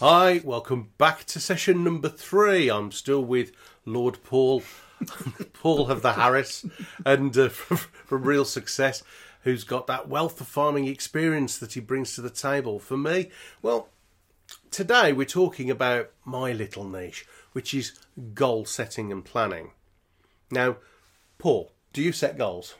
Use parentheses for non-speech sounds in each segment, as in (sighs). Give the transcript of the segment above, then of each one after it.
Hi, welcome back to session number three. I'm still with Lord Paul, (laughs) Paul of the Harris, and uh, (laughs) from, from Real Success, who's got that wealth of farming experience that he brings to the table. For me, well, today we're talking about my little niche, which is goal setting and planning. Now, Paul, do you set goals?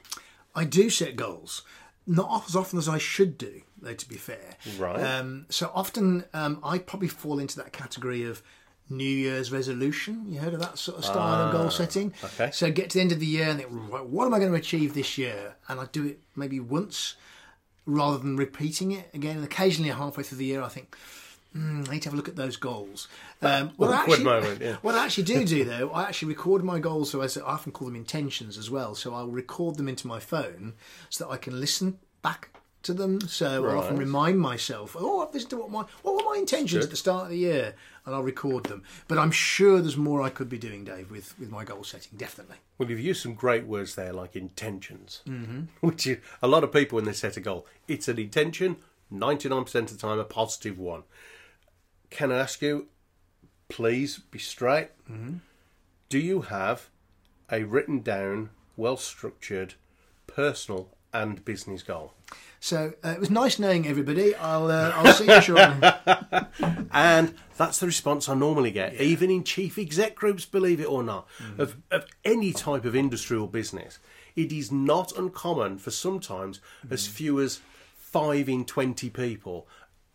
I do set goals, not as often as I should do, though. To be fair, Right. Um, so often, um, I probably fall into that category of New Year's resolution. You heard of that sort of style of goal setting? okay. So get to the end of the year and think, right, what am I going to achieve this year? And I do it maybe once rather than repeating it again. And occasionally, halfway through the year, I think. "Hmm, I need to have a look at those goals. Um, what, I actually, moment, yeah. what I actually do do though, I actually record my goals. So I often call them intentions as well. So I'll record them into my phone so that I can listen back to them. So I'll often remind myself, oh, I've listened to what my what were my intentions at the start of the year, and I'll record them. But I'm sure there's more I could be doing, Dave, with with my goal setting. Definitely. Well, you've used some great words there, like intentions, mm-hmm. (laughs) which is a lot of people when they set a goal, it's an intention. Ninety-nine percent of the time, a positive one. Can I ask you, please be straight? Mm-hmm. Do you have a written down, well-structured, personal and business goal? So uh, it was nice knowing everybody. I'll uh, I'll see you shortly. (laughs) And that's the response I normally get, even in chief exec groups, believe it or not, of, of any type of industry or business. It is not uncommon for sometimes as few as five in 20 people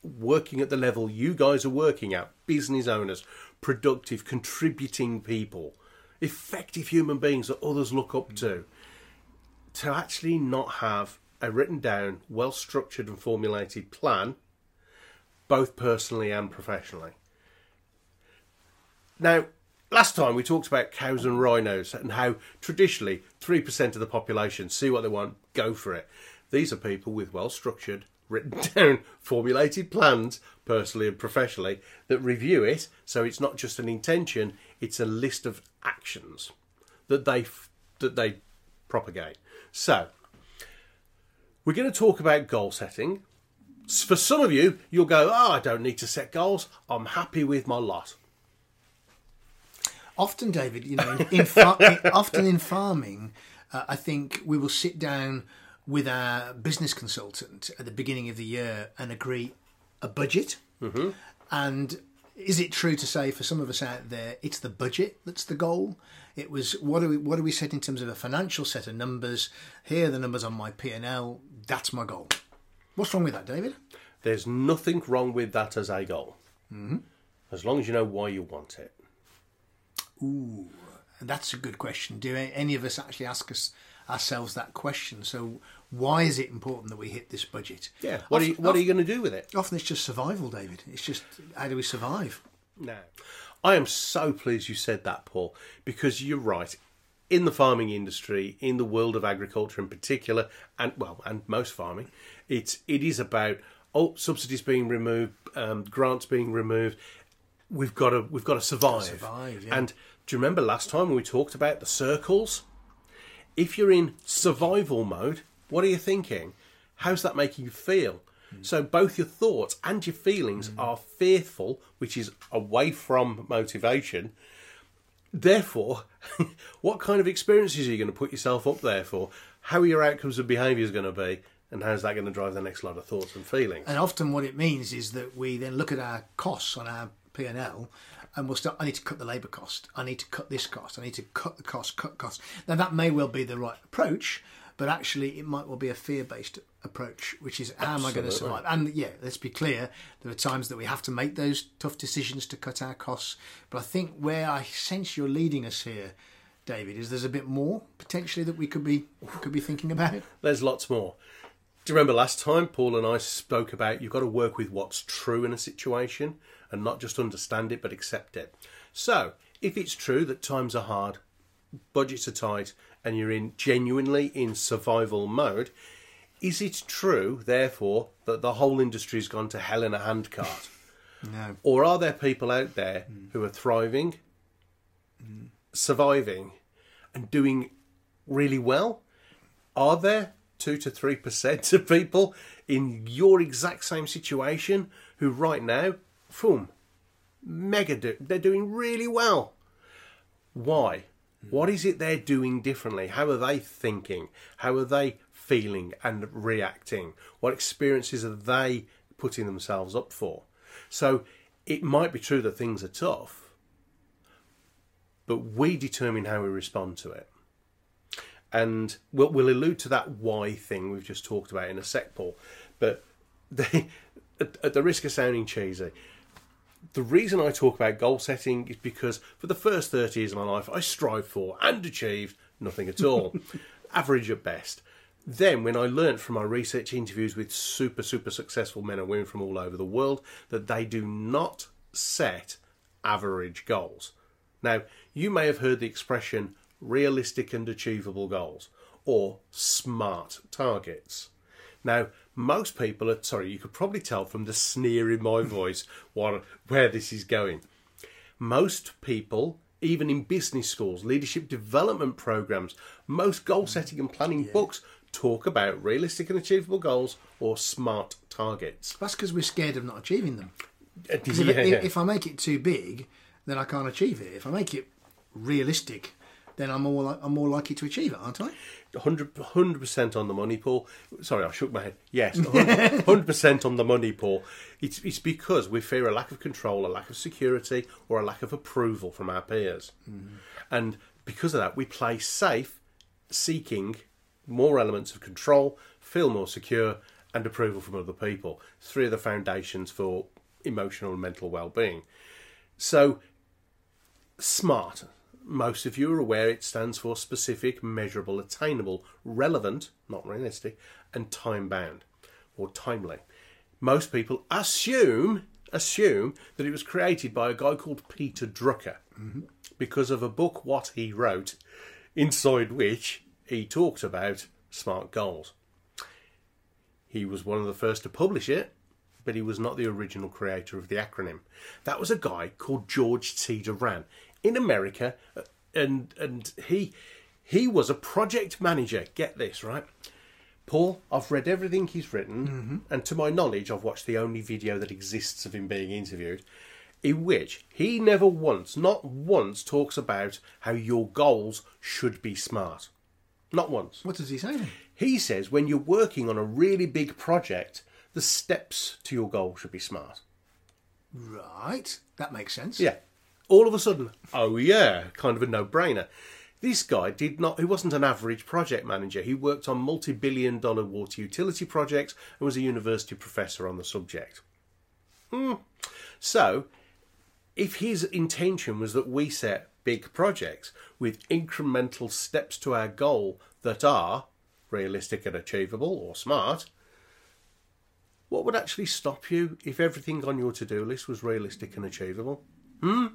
working at the level you guys are working at, business owners, productive, contributing people, effective human beings that others look up to, to actually not have a written down, well structured and formulated plan both personally and professionally. Now, last time we talked about cows and rhinos and how traditionally 3% of the population see what they want, go for it. These are people with well structured, written (laughs) down, formulated plans, personally and professionally, that review it so it's not just an intention, it's a list of actions that they that they propagate. So, we're going to talk about goal setting. For some of you, you'll go, "Oh, I don't need to set goals. I'm happy with my lot." often, David, you know, in, in far, (laughs) often in farming, uh, I think we will sit down with our business consultant at the beginning of the year and agree a budget. Mm-hmm. And is it true to say for some of us out there, it's the budget that's the goal? It was what do we what do we set in terms of a financial set of numbers? Here are the numbers on my P and L. That's my goal. What's wrong with that, David? There's nothing wrong with that as a goal, mm-hmm. as long as you know why you want it. And that's a good question. Do any of us actually ask us ourselves that question? So, why is it important that we hit this budget? Yeah. What are you, what are you going to do with it? Often it's just survival, David. It's just how do we survive? Now, I am so pleased you said that, Paul, because you're right. In the farming industry, in the world of agriculture in particular, and well, and most farming, it's it is about oh subsidies being removed, um, grants being removed. We've got to we've got to survive. survive, yeah. And do you remember last time when we talked about the circles? If you're in survival mode, what are you thinking? How's that making you feel? Hmm. So both your thoughts and your feelings hmm. are fearful, which is away from motivation. Therefore, (laughs) what kind of experiences are you going to put yourself up there for? How are your outcomes and behaviours going to be? And how's that going to drive the next lot of thoughts and feelings? And often what it means is that we then look at our costs on our P and L, and we'll start. I need to cut the labour cost. I need to cut this cost. I need to cut the cost. Cut costs. Now that may well be the right approach, but actually it might well be a fear-based approach, which is how am I going to survive? And yeah, let's be clear. There are times that we have to make those tough decisions to cut our costs. But I think where I sense you're leading us here, David, is there's a bit more potentially that we could be could be thinking about. (laughs) There's lots more. Do you remember last time Paul and I spoke about you've got to work with what's true in a situation and not just understand it but accept it. So, if it's true that times are hard, budgets are tight, and you're in genuinely in survival mode, is it true, therefore, that the whole industry's gone to hell in a handcart? (laughs) No. Or are there people out there who are thriving, surviving, and doing really well? Are there two to three percent of people in your exact same situation who right now, boom, mega. Do- they're doing really well. Why? What is it they're doing differently? How are they thinking? How are they feeling and reacting? What experiences are they putting themselves up for? So it might be true that things are tough, but we determine how we respond to it. And we'll, we'll allude to that why thing we've just talked about in a sec, Paul. But (laughs) they, at, at the risk of sounding cheesy, the reason I talk about goal setting is because for the first 30 years of my life, I strived for and achieved nothing at all, (laughs) average at best. Then, when I learnt from my research interviews with super, super successful men and women from all over the world that they do not set average goals. Now, you may have heard the expression realistic and achievable goals or smart targets. Now, most people are sorry, you could probably tell from the sneer in my voice what, where this is going. Most people, even in business schools, leadership development programs, most goal setting and planning books talk about realistic and achievable goals or smart targets. That's because we're scared of not achieving them. Uh, 'Cause Yeah, if, yeah. if I make it too big, then I can't achieve it. If I make it realistic, then I'm more I'm more likely to achieve it, aren't I? 100 percent on the money, Paul. Sorry, I shook my head. Yes, (laughs) hundred percent on the money, Paul. It's it's because we fear a lack of control, a lack of security, or a lack of approval from our peers, mm-hmm. and because of that, we play safe, seeking more elements of control, feel more secure, and approval from other people. Three of the foundations for emotional and mental well-being. So SMART. Most of you are aware it stands for specific, measurable, attainable, relevant, not realistic, and time bound or timely. Most people assume assume that it was created by a guy called Peter Drucker because of a book what he wrote, inside which he talked about smart goals. He was one of the first to publish it, but he was not the original creator of the acronym. That was a guy called George T. Doran in America, uh, and and he he was a project manager. Get this right, Paul. I've read everything he's written, and to my knowledge, I've watched the only video that exists of him being interviewed, in which he never once, not once, talks about how your goals should be smart. Not once. What does he say then? He says when you're working on a really big project, the steps to your goal should be smart. Right, that makes sense. Yeah. All of a sudden, oh yeah, kind of a no-brainer. This guy did not he wasn't an average project manager. He worked on multi-billion dollar water utility projects and was a university professor on the subject. Hmm. So, if his intention was that we set big projects with incremental steps to our goal that are realistic and achievable or smart, what would actually stop you if everything on your to do list was realistic and achievable? Hmm?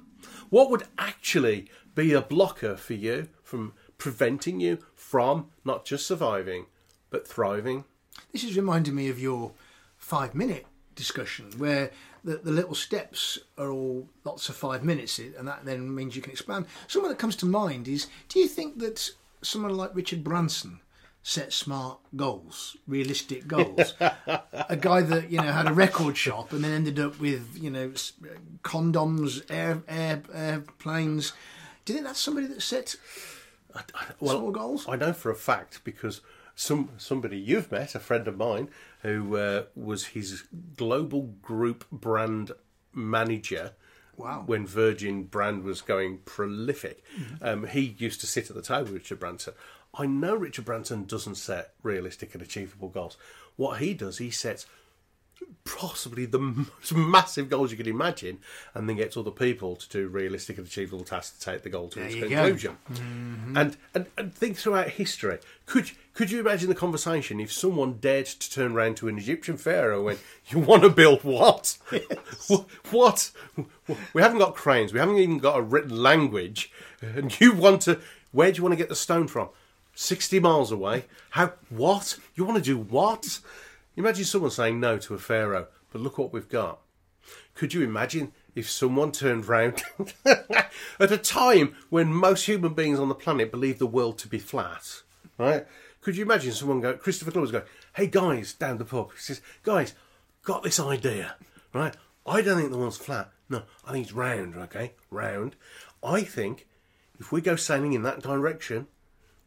What would actually be a blocker for you from preventing you from not just surviving, but thriving? This is reminding me of your five minute discussion where the, the little steps are all lots of five minutes and that then means you can expand. Someone that comes to mind is do you think that someone like Richard Branson set smart goals, realistic goals? a guy that, you know, had a record shop and then ended up with, you know, condoms, air, air, airplanes. Do you think that's somebody that set small goals? I know for a fact because some somebody you've met, a friend of mine, who uh, was his global group brand manager. Wow. When Virgin brand was going prolific, Mm-hmm. um, he used to sit at the table with Richard Branson. I know Richard Branson doesn't set realistic and achievable goals. What he does, he sets possibly the (laughs) most massive goals you can imagine, and then gets other people to do realistic and achievable tasks to take the goal to its you go. conclusion. Mm-hmm. And, and and think throughout history. Could could you imagine the conversation if someone dared to turn around to an Egyptian pharaoh and went, "You want to build what? (laughs) (laughs) Wh- what? We haven't got cranes. We haven't even got a written language, and you want to? Where do you want to get the stone from? Sixty miles away? How? What? You want to do what? Imagine someone saying no to a pharaoh, but look what we've got. Could you imagine if someone turned round (laughs) at a time when most human beings on the planet believe the world to be flat? Right? Could you imagine someone go, Christopher Columbus going, hey guys, down the pub, he says, guys, got this idea, right? I don't think the world's flat. No, I think it's round, okay? Round. I think if we go sailing in that direction,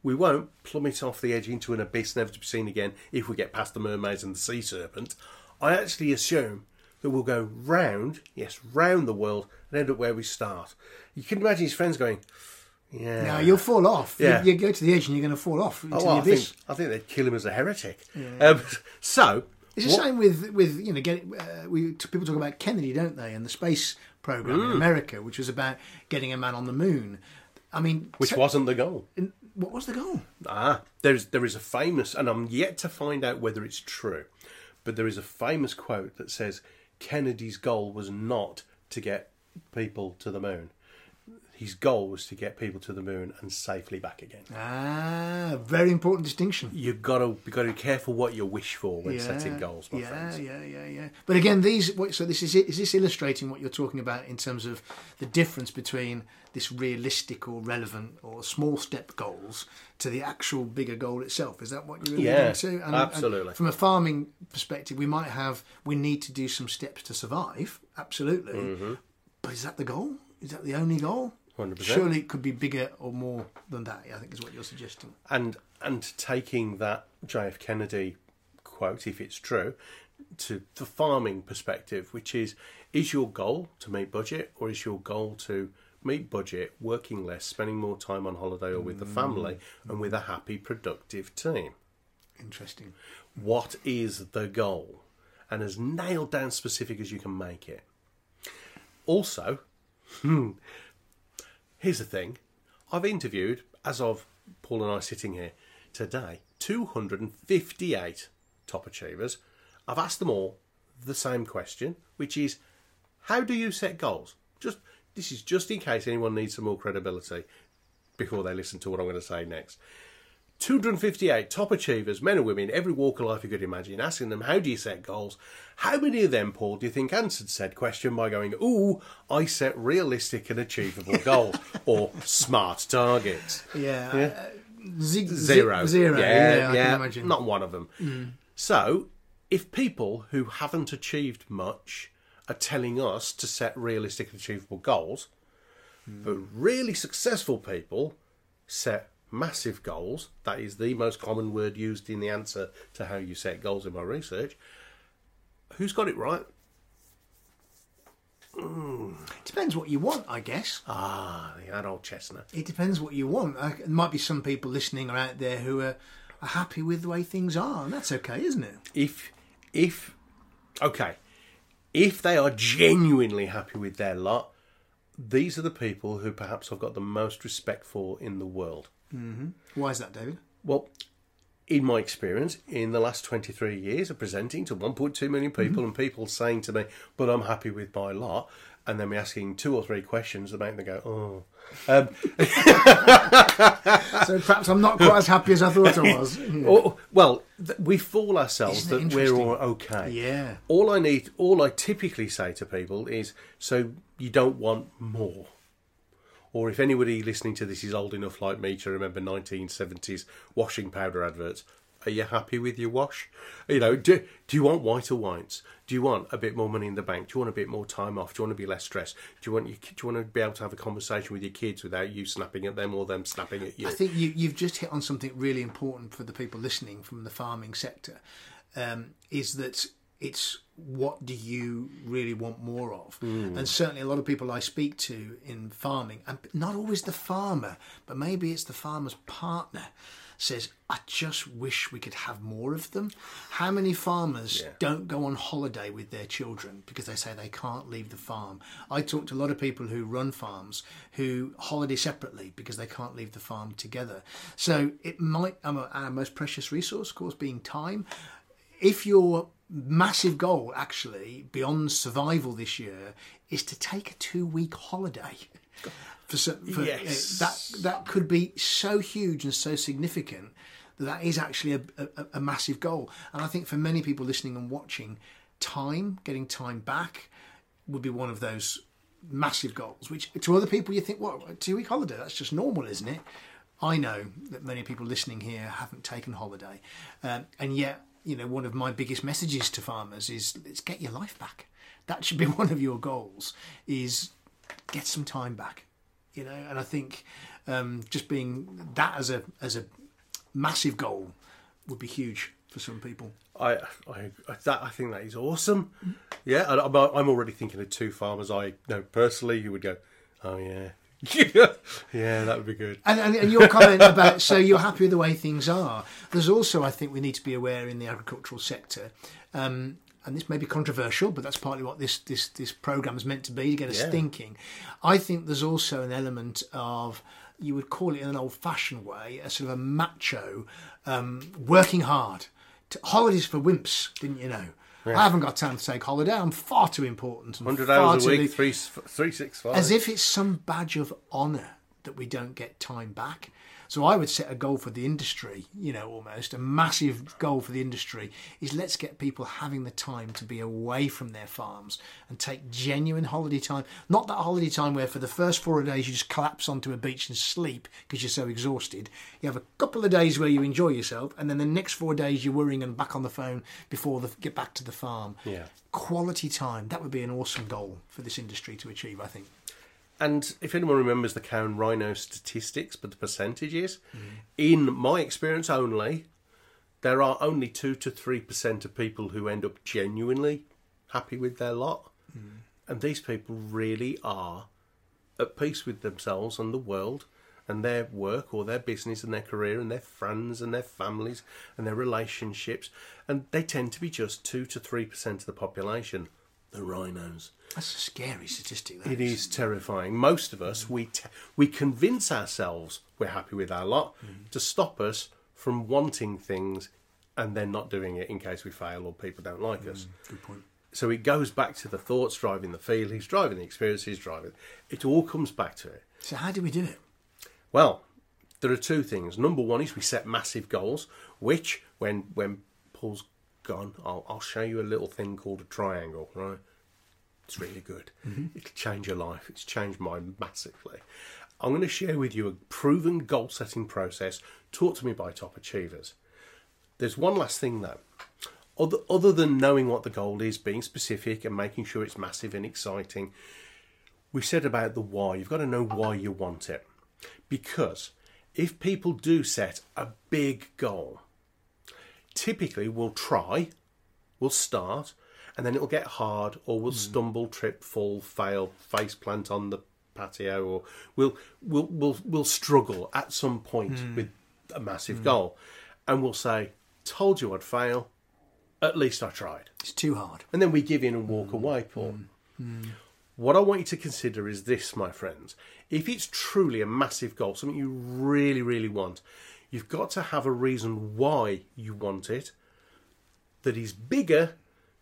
we won't plummet off the edge into an abyss never to be seen again if we get past the mermaids and the sea serpent. I actually assume that we'll go round, yes, round the world and end up where we start. You can imagine his friends going, yeah. Now you'll fall off. You- Yeah. You, go to the edge and you're going to fall off into Oh, well, I think I think they'd kill him as a heretic. Um, (laughs) so It's the same with with you know getting uh, we t- people talk about Kennedy, don't they, and the space program Mm. in America, which was about getting a man on the moon. I mean, which so- wasn't the goal. What was the goal? Ah, there's there is a famous, and I'm yet to find out whether it's true, but there is a famous quote that says Kennedy's goal was not to get people to the moon. His goal was to get people to the moon and safely back again. Ah, very important distinction. You've got to you got to be careful what you wish for when setting goals, my yeah, friends. yeah, yeah, yeah. But again, these so this is is this illustrating what you're talking about in terms of the difference between this realistic or relevant or small step goals to the actual bigger goal itself? Is that what you're alluding Yeah, to? absolutely. from a farming perspective, we might have we need to do some steps to survive. Absolutely. Mm-hmm. But is that the goal? Is that the only goal? 100%. Surely it could be bigger or more than that. I think is what you're suggesting. and and taking that JF Kennedy quote, if it's true, to the farming perspective, which is is your goal to meet budget or is your goal to meet budget, working less, spending more time on holiday or with the family, and with a happy, productive team? Interesting. What is the goal? And as nailed down specific as you can make it. Also, hmm, here's the thing I've interviewed, as of Paul and I sitting here today, 258 top achievers. I've asked them all the same question, which is how do you set goals? Just this is just in case anyone needs some more credibility before they listen to what I'm going to say next. 258 top achievers, men and women, every walk of life you could imagine, asking them, How do you set goals? How many of them, Paul, do you think answered said question by going, Ooh, I set realistic and achievable (laughs) goals or smart targets? Yeah. Yeah. uh, zig- Zero. zi- Zero. Yeah, I yeah, can imagine. not one of them. So, if people who haven't achieved much are telling us to set realistic and achievable goals, but really successful people set massive goals, that is the most common word used in the answer to how you set goals in my research, who's got it right? Depends what you want, I guess. Ah, that old chestnut. It depends what you want. Uh, There might be some people listening are out there who are, are happy with the way things are, and that's okay, isn't it? if if okay if they are genuinely happy with their lot these are the people who perhaps i've got the most respect for in the world Why is that, David? well in my experience in the last 23 years of presenting to 1.2 million people and people saying to me but i'm happy with my lot and then me asking two or three questions that make them go oh um, (laughs) So perhaps I'm not quite as happy as I thought I was. Yeah. (laughs) Oh, well, th- we fool ourselves Isn't that we're all okay. Yeah. All I need, all I typically say to people is, so you don't want more. Or if anybody listening to this is old enough like me to remember 1970s washing powder adverts, are you happy with your wash? You know, do, do you want whiter whites? Do you want a bit more money in the bank? Do you want a bit more time off? Do you want to be less stressed? Do you want you, do you want to be able to have a conversation with your kids without you snapping at them or them snapping at you? I think you, you've just hit on something really important for the people listening from the farming sector. Um, is that it's what do you really want more of? Hmm. And certainly, a lot of people I speak to in farming, and not always the farmer, but maybe it's the farmer's partner, says, "I just wish we could have more of them." How many farmers don't go on holiday with their children because they say they can't leave the farm? I talk to a lot of people who run farms who holiday separately because they can't leave the farm together. So it might, our most precious resource, of course, being time. If your massive goal, actually, beyond survival this year, is to take a two-week holiday. (laughs) For, so- for Yes. that that could be so huge and so significant that that is actually a, a, a massive goal. And I think for many people listening and watching, time, getting time back, would be one of those massive goals. Which to other people, you think, what a two week holiday? That's just normal, isn't it? I know that many people listening here haven't taken holiday, um, and yet you know, one of my biggest messages to farmers is let's get your life back. That should be (laughs) one of your goals. Is get some time back. You know, and I think um, just being that as a as a massive goal would be huge for some people. I, I, that, I think that is awesome. Yeah, I, I'm already thinking of two farmers I know personally who would go, oh yeah, yeah, that would be good. And, and, and your comment about so you're happy with the way things are. There's also, I think, we need to be aware in the agricultural sector. Um, and this may be controversial, but that's partly what this this this program is meant to be to get us Yeah. thinking. I think there's also an element of you would call it in an old-fashioned way, a sort of a macho um, working hard. T- holidays for wimps, didn't you know? I haven't got time to take holiday. I'm far too important. 100 hours a week, three, three, six, five. as if it's some badge of honour that we don't get time back. So I would set a goal for the industry, you know, almost a massive goal for the industry is let's get people having the time to be away from their farms and take genuine holiday time. Not that holiday time where for the first four days you just collapse onto a beach and sleep because you're so exhausted. You have a couple of days where you enjoy yourself, and then the next four days you're worrying and back on the phone before the, get back to the farm. Yeah. Quality time. That would be an awesome goal for this industry to achieve, I think. And if anyone remembers the cow and rhino statistics, but the percentages, mm. in my experience only, there are only two to three percent of people who end up genuinely happy with their lot, mm. and these people really are at peace with themselves and the world and their work or their business and their career and their friends and their families and their relationships, and they tend to be just two to three percent of the population. The rhinos. That's a scary statistic. That It is terrifying. Most of us, we t- we convince ourselves we're happy with our lot mm. to stop us from wanting things and then not doing it in case we fail or people don't like us. Mm, good point. So it goes back to the thoughts driving the feelings, driving the experiences, driving. It all comes back to it. So how do we do it? Well, there are two things. Number one is we set massive goals, which when when Paul's gone, I'll I'll show you a little thing called a triangle. Right, it's really good. Mm-hmm. It'll change your life. It's changed mine massively. I'm going to share with you a proven goal setting process taught to me by top achievers. There's one last thing though. Other, other than knowing what the goal is, being specific and making sure it's massive and exciting, we said about the why. You've got to know why you want it. Because if people do set a big goal, typically we'll try, we'll start, and then it'll get hard, or we'll hmm. stumble, trip, fall, fail, face plant on the patio, or we'll we'll we'll we'll struggle at some point hmm. with a massive hmm. goal, and we'll say, "Told you I'd fail. At least I tried." It's too hard. and then we give in and walk away, Paul. What I want you to consider is this, my friends. If it's truly a massive goal, something you really, really want, you've got to have a reason why you want it that is bigger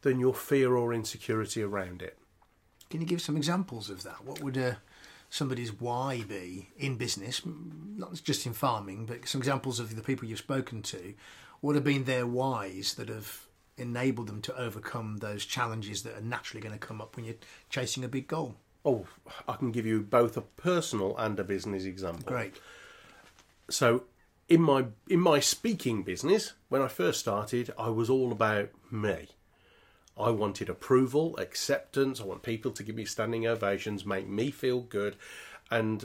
than your fear or insecurity around it. Can you give some examples of that? What would uh, somebody's why be in business, not just in farming, but some examples of the people you've spoken to? What have been their whys that have enabled them to overcome those challenges that are naturally going to come up when you're chasing a big goal? Oh, I can give you both a personal and a business example. Great. so in my in my speaking business when i first started i was all about me. I wanted approval acceptance. I want people to give me standing ovations make me feel good. And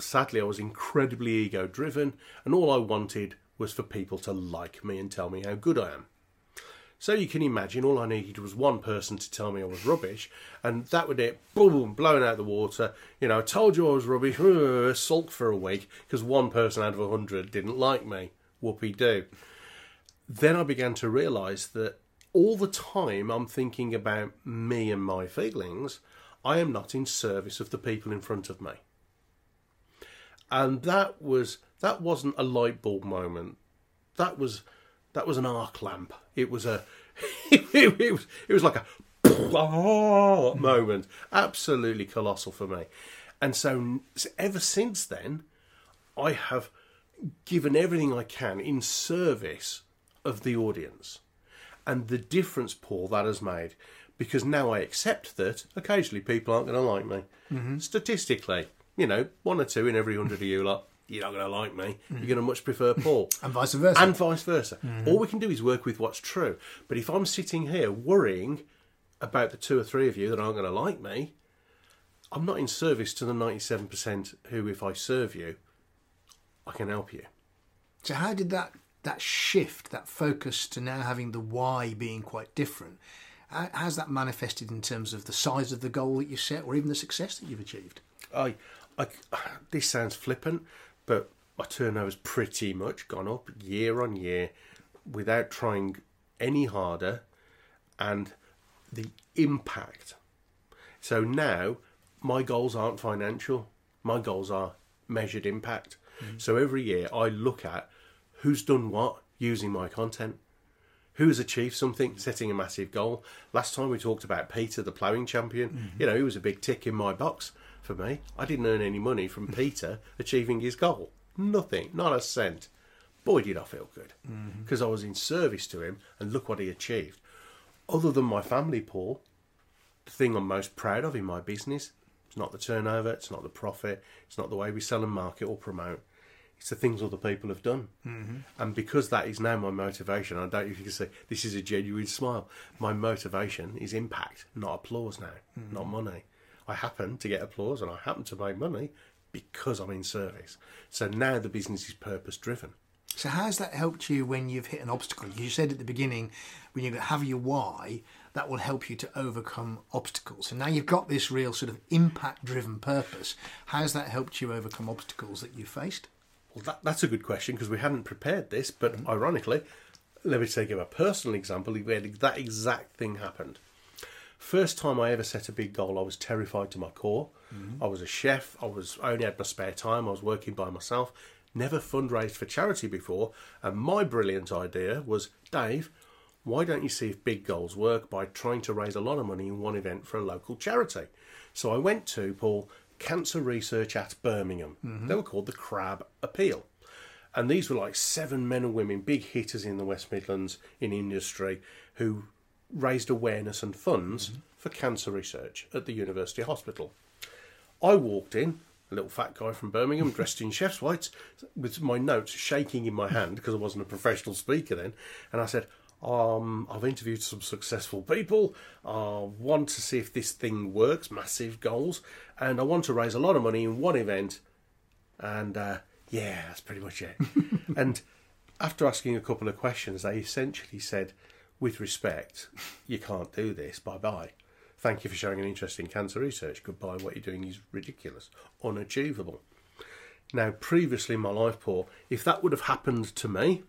sadly i was incredibly ego driven and all i wanted was for people to like me and tell me how good i am so you can imagine all I needed was one person to tell me I was rubbish, and that would it, boom, blown out the water. You know, I told you I was rubbish, (laughs) sulk for a week because one person out of a hundred didn't like me. Whoopee do. Then I began to realise that all the time I'm thinking about me and my feelings, I am not in service of the people in front of me. And that was that wasn't a light bulb moment. That was that was an arc lamp. It was a (laughs) it, was it was like a (laughs) ah, moment. Absolutely colossal for me. And so ever since then, I have given everything I can in service of the audience. And the difference, Paul, that has made, because now I accept that occasionally people aren't going to like me. Mm-hmm. Statistically, you know, one or two in every hundred of you lot, you're not going to like me. Mm. You're going to much prefer Paul. (laughs) And vice versa. and vice versa. Mm-hmm. All we can do is work with what's true. But if I'm sitting here worrying about the two or three of you that aren't going to like me, I'm not in service to the 97% who, if I serve you, I can help you. So how did that that shift, that focus to now having the why being quite different? How, how's that manifested in terms of the size of the goal that you set, or even the success that you've achieved? I, I, (sighs) this sounds flippant, but my turnover's pretty much gone up year on year without trying any harder, and the impact. So now my goals aren't financial. My goals are measured impact. Mm. So every year I look at who's done what using my content. Who has achieved something, setting a massive goal? Last time we talked about Peter, the ploughing champion. Mm-hmm. You know, he was a big tick in my box for me. I didn't earn any money from Peter achieving his goal. Nothing, not a cent. Boy, did I feel good because I was in service to him, and look what he achieved. Other than my family, Paul, the thing I'm most proud of in my business. It's not the turnover, it's not the profit, it's not the way we sell and market or promote. It's the things other people have done. Mm-hmm. And because that is now my motivation, I don't know if you can say this is a genuine smile. My motivation is impact, not applause now, not money. I happen to get applause and I happen to make money because I'm in service. So now the business is purpose driven. So how's that helped you when you've hit an obstacle? You said at the beginning, when you have your why, that will help you to overcome obstacles. And now you've got this real sort of impact-driven purpose. How's that helped you overcome obstacles that you faced? Well, that, that's a good question because we hadn't prepared this, but mm-hmm. ironically, let me take a personal example where that exact thing happened. First time I ever set a big goal, I was terrified to my core. Mm-hmm. I was a chef. I was I only had my spare time. I was working by myself. Never fundraised for charity before, and my brilliant idea was, Dave, why don't you see if big goals work by trying to raise a lot of money in one event for a local charity? So I went to Paul Cancer Research at Birmingham. Mm-hmm. They were called the Crab Appeal. And these were like seven men and women, big hitters in the West Midlands in industry, who raised awareness and funds for cancer research at the University Hospital. I walked in, a little fat guy from Birmingham, dressed in (laughs) chef's whites, with my notes shaking in my hand because I wasn't a professional speaker then. And I said, um, I've interviewed some successful people. I want to see if this thing works, massive goals, and I want to raise a lot of money in one event. And uh, yeah, that's pretty much it. (laughs) and after asking a couple of questions, they essentially said, with respect, you can't do this. Bye bye. Thank you for showing an interest in cancer research. Goodbye. What you're doing is ridiculous, unachievable. Now, previously in my life, Paul, if that would have happened to me,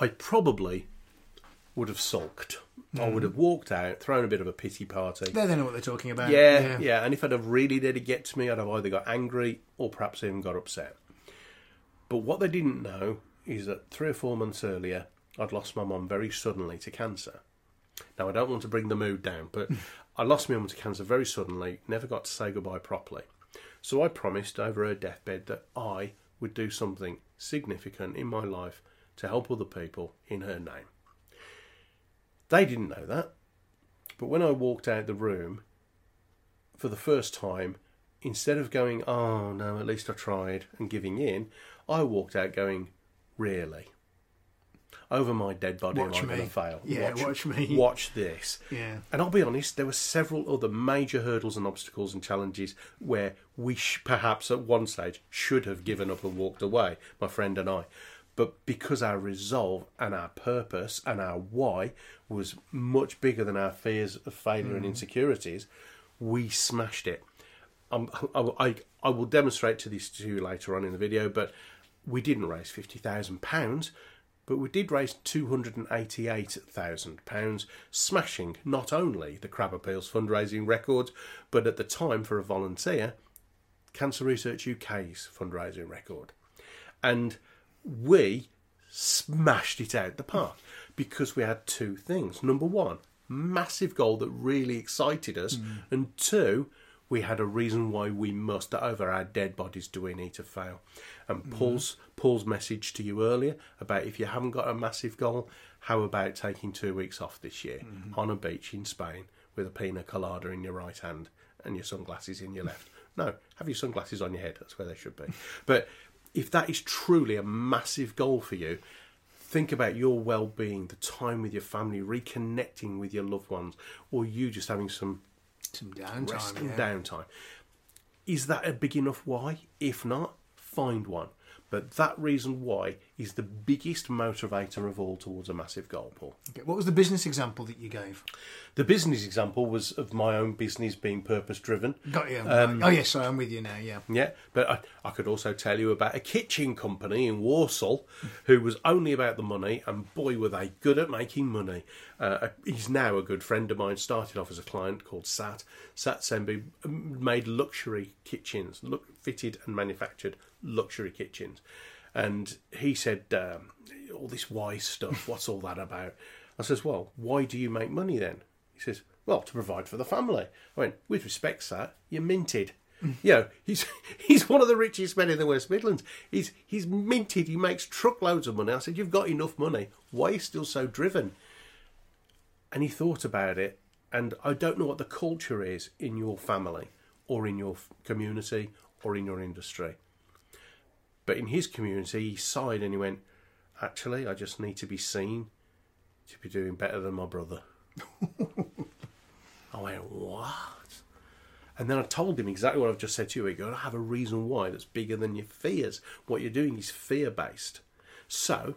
I probably would have sulked. I would have walked out, thrown a bit of a pity party. They don't know what they're talking about. Yeah, yeah, And if I'd have really let it get to me, I'd have either got angry or perhaps even got upset. But what they didn't know is that three or four months earlier, I'd lost my mum very suddenly to cancer. Now, I don't want to bring the mood down, but (laughs) I lost my mum to cancer very suddenly, never got to say goodbye properly. So I promised over her deathbed that I would do something significant in my life to help other people in her name. They didn't know that, but when I walked out the room for the first time, instead of going, oh no, at least I tried, and giving in, I walked out going, really? Over my dead body, Watch am I going to fail? Yeah, watch me. Watch this. Yeah. And I'll be honest, there were several other major hurdles and obstacles and challenges where we sh- perhaps at one stage should have given up and walked away, my friend and I. But because our resolve and our purpose and our why was much bigger than our fears of failure and insecurities, we smashed it. Um, I, I, I will demonstrate to this to you later on in the video, but we didn't raise £50,000, but we did raise £288,000, smashing not only the Crab Appeals fundraising record, but at the time for a volunteer, Cancer Research UK's fundraising record. And we smashed it out the park because we had two things. Number one, massive goal that really excited us, mm. and two, we had a reason why we must over our dead bodies do we need to fail. And mm-hmm. Paul's Paul's message to you earlier about if you haven't got a massive goal, how about taking two weeks off this year mm-hmm. on a beach in Spain with a pina colada in your right hand and your sunglasses in your left, No, have your sunglasses on your head. That's where they should be. (laughs) but if that is truly a massive goal for you, think about your well-being, the time with your family, reconnecting with your loved ones, or you just having some Some downtime. rest and yeah. downtime. Is that a big enough why? If not, find one. But that reason why is the biggest motivator of all towards a massive goal, Paul. Okay, What was the business example that you gave? The business example was of my own business being purpose driven. Got you. Um, oh yes, I'm with you now. Yeah. Yeah, but I, I could also tell you about a kitchen company in Walsall who was only about the money, and boy, were they good at making money. Uh, he's now a good friend of mine, started off as a client called Sat. Sat Sembi made luxury kitchens, look, fitted and manufactured luxury kitchens. And he said, um, All this wise stuff, (laughs) what's all that about? I says, Well, why do you make money then? He says, Well, to provide for the family. I went, With respect, sir, you're minted. (laughs) You know, he's (laughs) he's one of the richest men in the West Midlands. He's he's minted. He makes truckloads of money. I said, "You've got enough money. Why are you still so driven?" And he thought about it, and I don't know what the culture is in your family, or in your community, or in your industry. But in his community, he sighed and he went, "Actually, I just need to be seen to be doing better than my brother." (laughs) I went, "What?" And then I told him exactly what I've just said to you. He goes, I have a reason why that's bigger than your fears. What you're doing is fear based. So,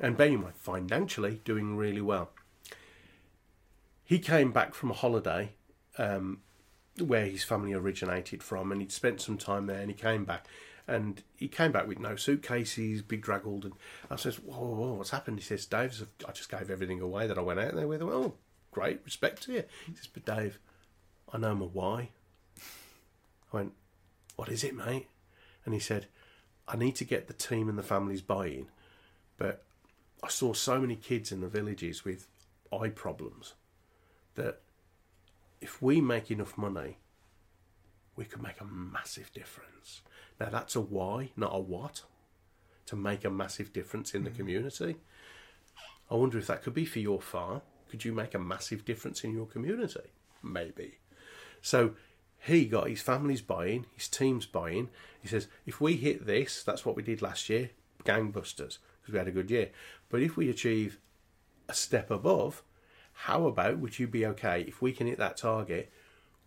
and bear in financially doing really well. He came back from a holiday um, where his family originated from, and he'd spent some time there, and he came back. And he came back with no suitcases, big draggled. And I says, whoa, whoa, whoa, what's happened? He says, Dave, I just gave everything away that I went out there with. Went, oh, great, respect to you. He says, but Dave, I know my why. I went, What is it, mate? And he said, I need to get the team and the families buy-in, but I saw so many kids in the villages with eye problems that if we make enough money, we could make a massive difference. Now that's a why, not a what. To make a massive difference in the mm. community. I wonder if that could be for your farm. Could you make a massive difference in your community? Maybe. So he got his family's buying, his team's buying. He says, if we hit this, that's what we did last year, gangbusters, because we had a good year. But if we achieve a step above, how about would you be okay if we can hit that target?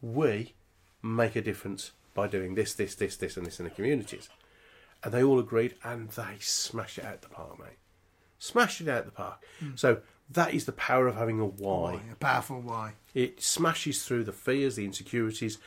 We make a difference by doing this, this, this, this, and this in the communities. And they all agreed, and they smashed it out the park, mate. Smashed it out the park. Hmm. So that is the power of having a why. Why? A powerful why. It smashes through the fears, the insecurities,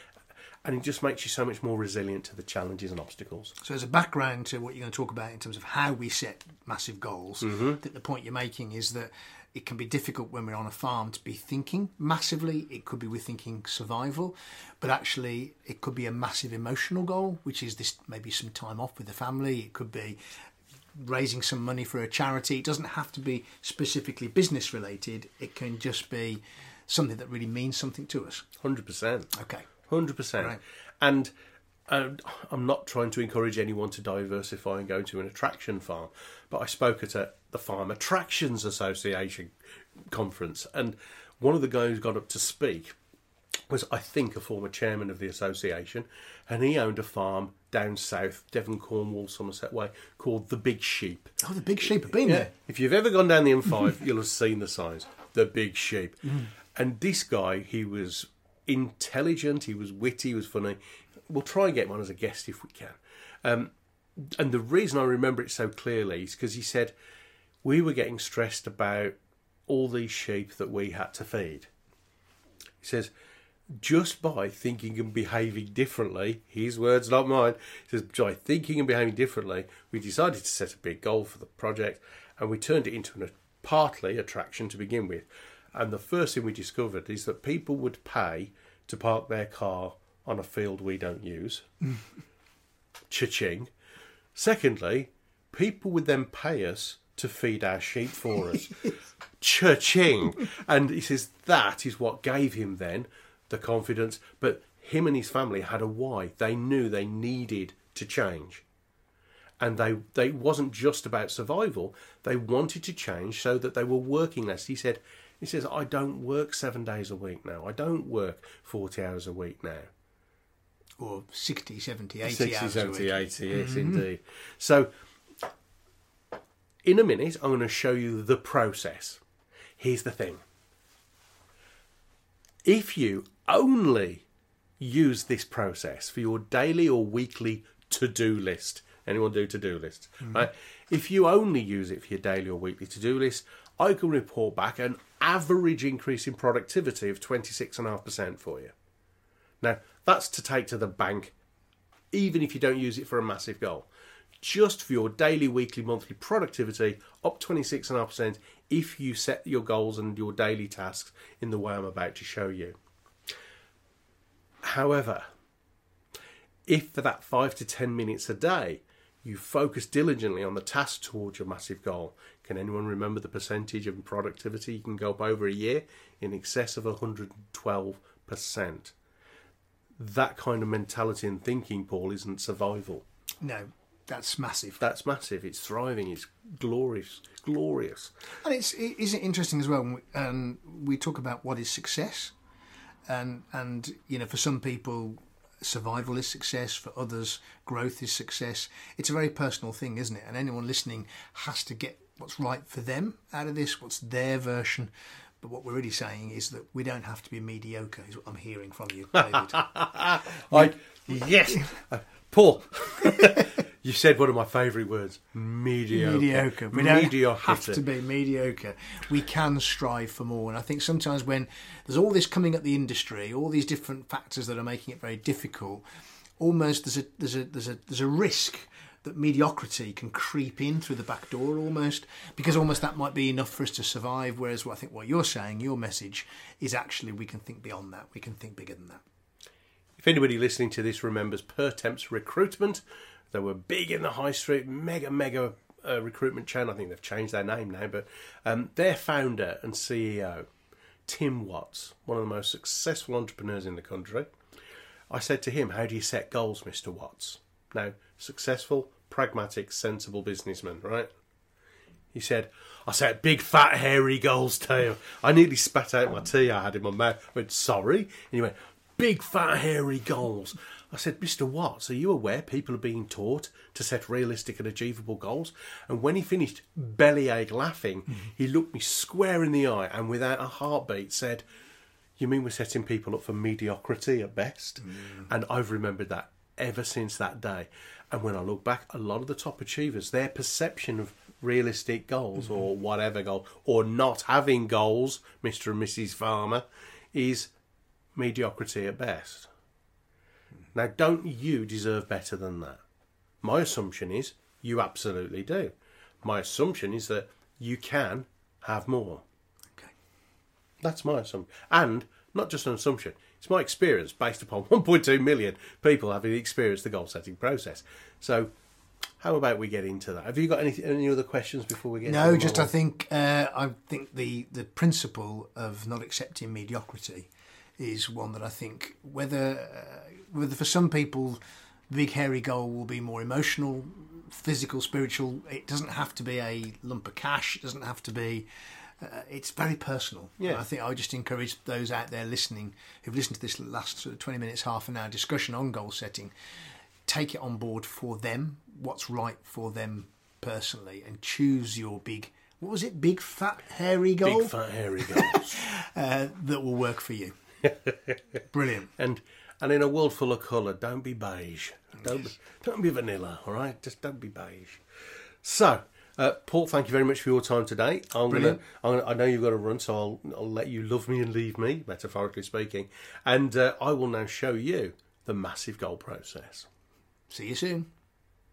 and it just makes you so much more resilient to the challenges and obstacles. So, as a background to what you're going to talk about in terms of how we set massive goals, mm-hmm. I think the point you're making is that it can be difficult when we're on a farm to be thinking massively. It could be we're thinking survival, but actually, it could be a massive emotional goal, which is this maybe some time off with the family. It could be raising some money for a charity. It doesn't have to be specifically business related, it can just be something that really means something to us. 100%. Okay. Hundred percent. Right. And uh, I'm not trying to encourage anyone to diversify and go to an attraction farm, but I spoke at a, the Farm Attractions Association conference, and one of the guys who got up to speak was, I think, a former chairman of the association, and he owned a farm down south, Devon, Cornwall, Somerset Way, called the Big Sheep. Oh, the big sheep have been there. If you've ever gone down the M5, you'll have seen the signs. The big sheep. And this guy, he was intelligent, he was witty, he was funny. We'll try and get him on as a guest if we can. Um, and the reason I remember it so clearly is because he said we were getting stressed about all these sheep that we had to feed. He says, just by thinking and behaving differently, his words, not mine, he says, by thinking and behaving differently, we decided to set a big goal for the project and we turned it into a partly attraction to begin with. And the first thing we discovered is that people would pay to park their car on a field we don't use. (laughs) Cha-ching. Secondly, people would then pay us to feed our sheep for us. (laughs) Cha-ching. And he says that is what gave him then the confidence. But him and his family had a why. They knew they needed to change. And they, they wasn't just about survival. They wanted to change so that they were working less. He said, he says, I don't work seven days a week now. I don't work 40 hours a week now. or 60, 70, 80 60, hours a 70, week. 80, yes, mm-hmm. indeed. So, in a minute, I'm going to show you the process. Here's the thing if you only use this process for your daily or weekly to do list, anyone do to do list, mm. right? If you only use it for your daily or weekly to do list, I can report back an average increase in productivity of 26.5% for you. Now, that's to take to the bank, even if you don't use it for a massive goal. Just for your daily, weekly, monthly productivity, up 26.5% if you set your goals and your daily tasks in the way I'm about to show you. However, if for that five to 10 minutes a day, you focus diligently on the task towards your massive goal, can anyone remember the percentage of productivity you can go up over a year? In excess of 112%. That kind of mentality and thinking, Paul, isn't survival. No, that's massive. That's massive. It's thriving. It's glorious. Glorious. And it's it isn't interesting as well. we- Um, we talk about what is success, and and you know for some people, survival is success. For others, growth is success. It's a very personal thing, isn't it? And anyone listening has to get what's right for them out of this. What's their version. But what we're really saying is that we don't have to be mediocre. Is what I'm hearing from you, David. (laughs) I yes, Uh, Paul. (laughs) you said one of my favourite words: mediocre. mediocre. We don't have to be mediocre. We can strive for more. And I think sometimes when there's all this coming at the industry, all these different factors that are making it very difficult, almost there's a there's a there's a there's a risk that mediocrity can creep in through the back door almost because almost that might be enough for us to survive whereas what I think what you're saying your message is actually we can think beyond that we can think bigger than that If anybody listening to this remembers Pertemps Recruitment, they were big in the high street, mega, mega uh, recruitment chain. I think they've changed their name now, but um, their founder and CEO, Tim Watts, one of the most successful entrepreneurs in the country, I said to him, How do you set goals, Mr. Watts? Now, successful, pragmatic, sensible businessman, right? He said, I set big, fat, hairy goals to you. I nearly spat out my tea I had in my mouth. I went, sorry. And he went, big, fat, hairy goals. I said, Mr. Watts, are you aware people are being taught to set realistic and achievable goals? And when he finished bellyache laughing, mm-hmm. he looked me square in the eye and without a heartbeat said, you mean we're setting people up for mediocrity at best? Mm. And I've remembered that ever since that day. And when I look back, a lot of the top achievers, their perception of realistic goals mm-hmm. or whatever goal, or not having goals, Mr. and Mrs. Farmer, is mediocrity at best. Now, don't you deserve better than that? My assumption is you absolutely do. My assumption is that you can have more. okay That's my assumption. And not just an assumption, it's my experience based upon (laughs) 1.2 million people having experienced the goal setting process. So, how about we get into that? Have you got any, any other questions before we get No, just I think uh, I think the the principle of not accepting mediocrity is one that I think whether uh, whether for some people the big hairy goal will be more emotional, physical, spiritual. It doesn't have to be a lump of cash. It doesn't have to be. Uh, it's very personal. Yeah. I think I would just encourage those out there listening who've listened to this last sort of 20 minutes, half an hour discussion on goal setting, take it on board for them, what's right for them personally, and choose your big, what was it, big fat hairy goal Big fat hairy (laughs) goals. uh, that will work for you. Brilliant. and and in a world full of colour, don't be beige. Don't be, don't be vanilla. All right, just don't be beige. So. Uh, Paul, thank you very much for your time today. I'm gonna. I'm gonna, I know you've got to run, so I'll, I'll let you love me and leave me, metaphorically speaking, and uh, I will now show you the massive goal process. See you soon.